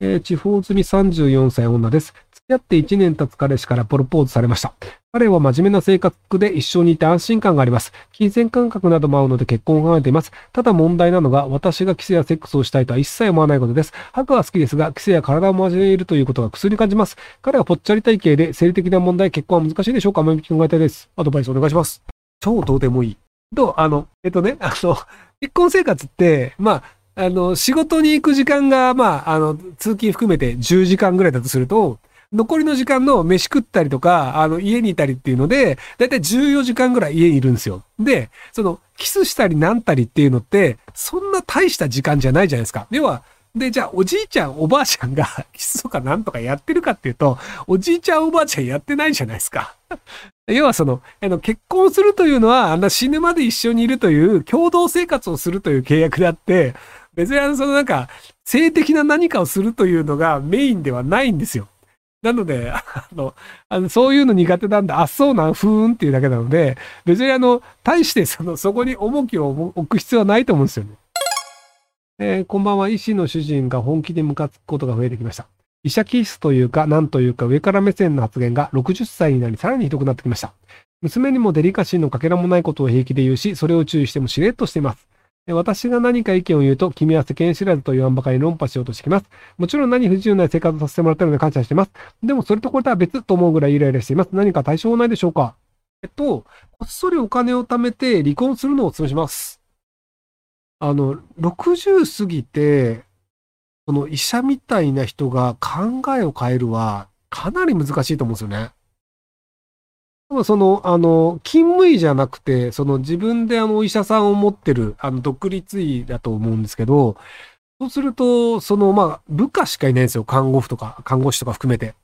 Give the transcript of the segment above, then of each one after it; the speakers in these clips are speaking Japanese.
えー、地方済み34歳女です。付き合って1年経つ彼氏からプロポーズされました。彼は真面目な性格で一緒にいて安心感があります。金銭感覚なども合うので結婚を考えています。ただ問題なのが、私がキスやセックスをしたいとは一切思わないことです。ハグは好きですが、キスや体を交えるということが苦痛に感じます。彼はぽっちゃり体型で、生理的な問題、結婚は難しいでしょうか？前向き考えたいです。アドバイスお願いします。超どうでもいい。と、あの、えっとね、あの、結婚生活って、まあ、あの、仕事に行く時間が、まあ、あの、通勤含めて10時間ぐらいだとすると、残りの時間の飯食ったりとか、あの、家にいたりっていうので、だいたい14時間ぐらい家にいるんですよ。で、その、キスしたりなんたりっていうのって、そんな大した時間じゃないじゃないですか。要は、で、じゃあ、おじいちゃん、おばあちゃんが キスとかなんとかやってるかっていうと、おじいちゃん、おばあちゃんやってないじゃないですか。要はその、あの、結婚するというのは、あんな死ぬまで一緒にいるという共同生活をするという契約であって、別にあの、そのなんか、性的な何かをするというのがメインではないんですよ。なので、あの、あのそういうの苦手なんだ、あ、そうなん、ふーんっていうだけなので、別にあの、大してその、そこに重きを置く必要はないと思うんですよね。えー、こんばんは、医師の主人が本気でムカつくことが増えてきました。医者気質というか、なんというか、上から目線の発言が60歳になり、さらにひどくなってきました。娘にもデリカシーのかけらもないことを平気で言うし、それを注意してもしれっとしています。私が何か意見を言うと、君は世間知らずと言わんばかり論破しようとしてきます。もちろん何不自由ない生活をさせてもらってるので感謝してます。でもそれとこれとは別と思うぐらいイライラしています。何か対象はないでしょうかえっと、こっそりお金を貯めて離婚するのをお勧めします。あの、60過ぎて、この医者みたいな人が考えを変えるは、かなり難しいと思うんですよね。その、あの、勤務医じゃなくて、その自分であの、お医者さんを持ってる、あの、独立医だと思うんですけど、そうすると、その、まあ、部下しかいないんですよ。看護婦とか、看護師とか含めて。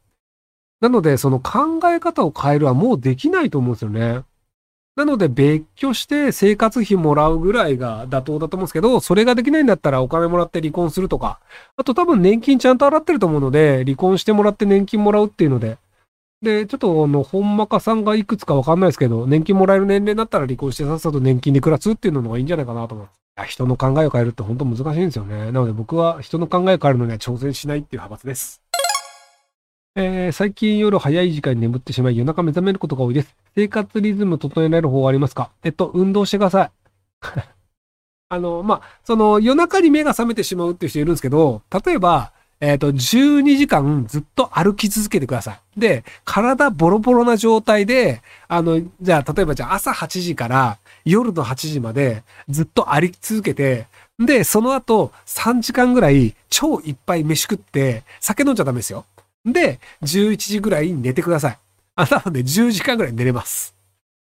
なので、その考え方を変えるはもうできないと思うんですよね。なので、別居して生活費もらうぐらいが妥当だと思うんですけど、それができないんだったらお金もらって離婚するとか、あと多分年金ちゃんと払ってると思うので、離婚してもらって年金もらうっていうので、で、ちょっとあの、本間かさんがいくつかわかんないですけど、年金もらえる年齢になったら離婚してさっさと年金で暮らすっていうのがいいんじゃないかなと思います。人の考えを変えるって本当難しいんですよね。なので僕は人の考えを変えるのには挑戦しないっていう派閥です。えー、最近夜早い時間に眠ってしまい夜中目覚めることが多いです。生活リズム整えられる方はありますか？えっと、運動してください。あの、まあ、その夜中に目が覚めてしまうっていう人いるんですけど、例えば、えっ、ー、と、12時間ずっと歩き続けてください。で、体ボロボロな状態で、あの、じゃあ、例えばじゃあ朝8時から夜の8時までずっと歩き続けて、で、その後3時間ぐらい超いっぱい飯食って酒飲んじゃダメですよ。で、11時ぐらい寝てください。あ、なので10時間ぐらい寝れます。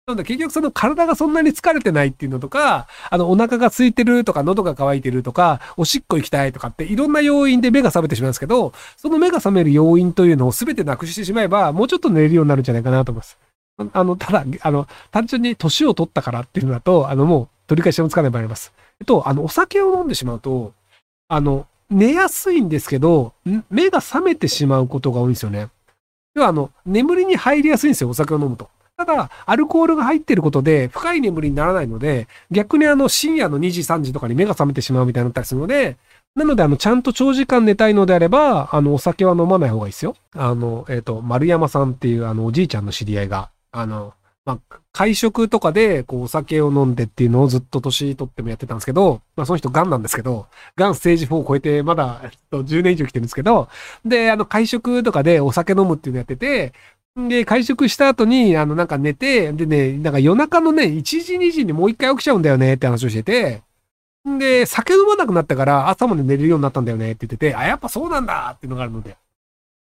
なので結局その体がそんなに疲れてないっていうのとか、あのお腹が空いてるとか喉が渇いてるとか、おしっこ行きたいとかっていろんな要因で目が覚めてしまうんですけど、その目が覚める要因というのを全てなくしてしまえば、もうちょっと寝れるようになるんじゃないかなと思います。あの、ただ、あの、単純に年を取ったからっていうのだと、あの、もう取り返しもつかない場合あります。えっと、あの、お酒を飲んでしまうと、あの、寝やすいんですけど、目が覚めてしまうことが多いんですよね。要は、あの、眠りに入りやすいんですよ、お酒を飲むと。ただ、アルコールが入ってることで深い眠りにならないので、逆にあの深夜の2時、3時とかに目が覚めてしまうみたいになったりするので、なので、あの、ちゃんと長時間寝たいのであれば、あの、お酒は飲まない方がいいですよ。あの、えっ、ー、と、丸山さんっていう、あの、おじいちゃんの知り合いが、あの、まあ、会食とかで、こう、お酒を飲んでっていうのをずっと年取ってもやってたんですけど、まあ、その人癌なんですけど、癌ステージ4を超えて、まだ、えっと、10年以上来てるんですけど、で、あの、会食とかでお酒飲むっていうのやってて、で、会食した後に、あの、なんか寝て、でね、なんか夜中のね、1時、2時にもう一回起きちゃうんだよねって話をしてて、で、酒飲まなくなったから朝まで寝れるようになったんだよねって言ってて、あ、やっぱそうなんだっていうのがあるので。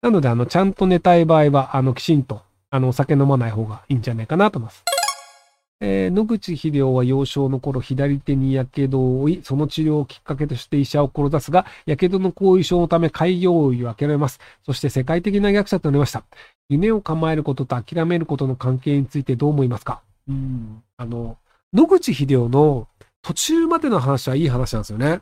なので、あの、ちゃんと寝たい場合は、あの、きちんと、あの、お酒飲まない方がいいんじゃないかなと思います。えー、野口秀夫は幼少の頃、左手に火傷を負い、その治療をきっかけとして医者を志すが、火傷の後遺症のため開業医を諦めます。そして世界的な逆者となりました。夢を構えることと諦めることの関係についてどう思いますか？うん。あの、野口秀夫の途中までの話はいい話なんですよね。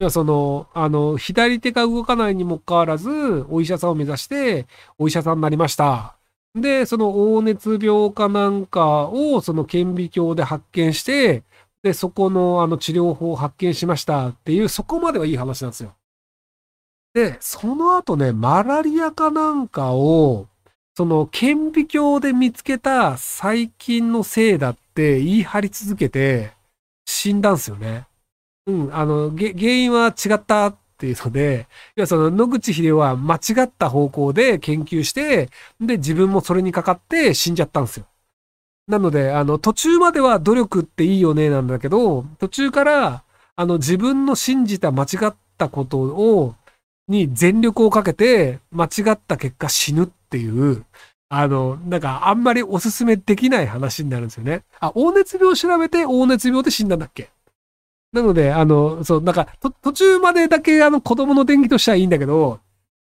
いや、その、あの、左手が動かないにもかかわらず、お医者さんを目指して、お医者さんになりました。で、その黄熱病かなんかをその顕微鏡で発見して、で、そこのあの治療法を発見しましたっていう、そこまではいい話なんですよ。で、その後ね、マラリアかなんかを、その顕微鏡で見つけた細菌のせいだって言い張り続けて死んだんですよね。うん、あの、原因は違ったっていうので、いや、その野口秀夫は間違った方向で研究して、で、自分もそれにかかって死んじゃったんですよ。なので、あの、途中までは努力っていいよねなんだけど、途中から、あの、自分の信じた間違ったことを、に全力をかけて、間違った結果死ぬっていう、あの、なんかあんまりおすすめできない話になるんですよね。あ、黄熱病調べて黄熱病で死んだんだっけ？なので、あの、そう、なんか、途中までだけあの子供の電気としてはいいんだけど、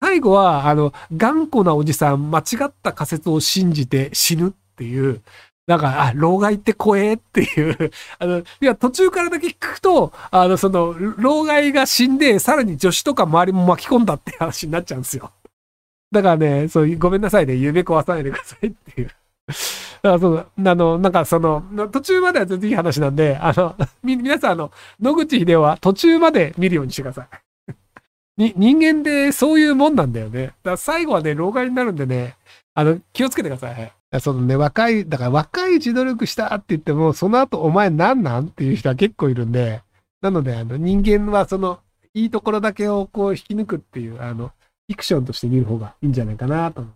最後は、あの、頑固なおじさん、間違った仮説を信じて死ぬっていう、なんか、あ、老害って怖えっていう、あの、いや、途中からだけ聞くと、あの、その、老害が死んで、さらに女子とか周りも巻き込んだって話になっちゃうんですよ。だからね、そう、ごめんなさいね、夢壊さないでくださいっていう。だからその、あの、なんかその、途中までは全然いい話なんで、あの、み、皆さん、あの、野口秀夫は途中まで見るようにしてください。に、人間でそういうもんなんだよね。だから最後はね、老害になるんでね、あの、気をつけてください。そのね、若い、だから若いうち努力したって言っても、その後お前何なん？っていう人は結構いるんで、なので、あの、人間はその、いいところだけをこう引き抜くっていう、あの、フィクションとして見る方がいいんじゃないかなと思います。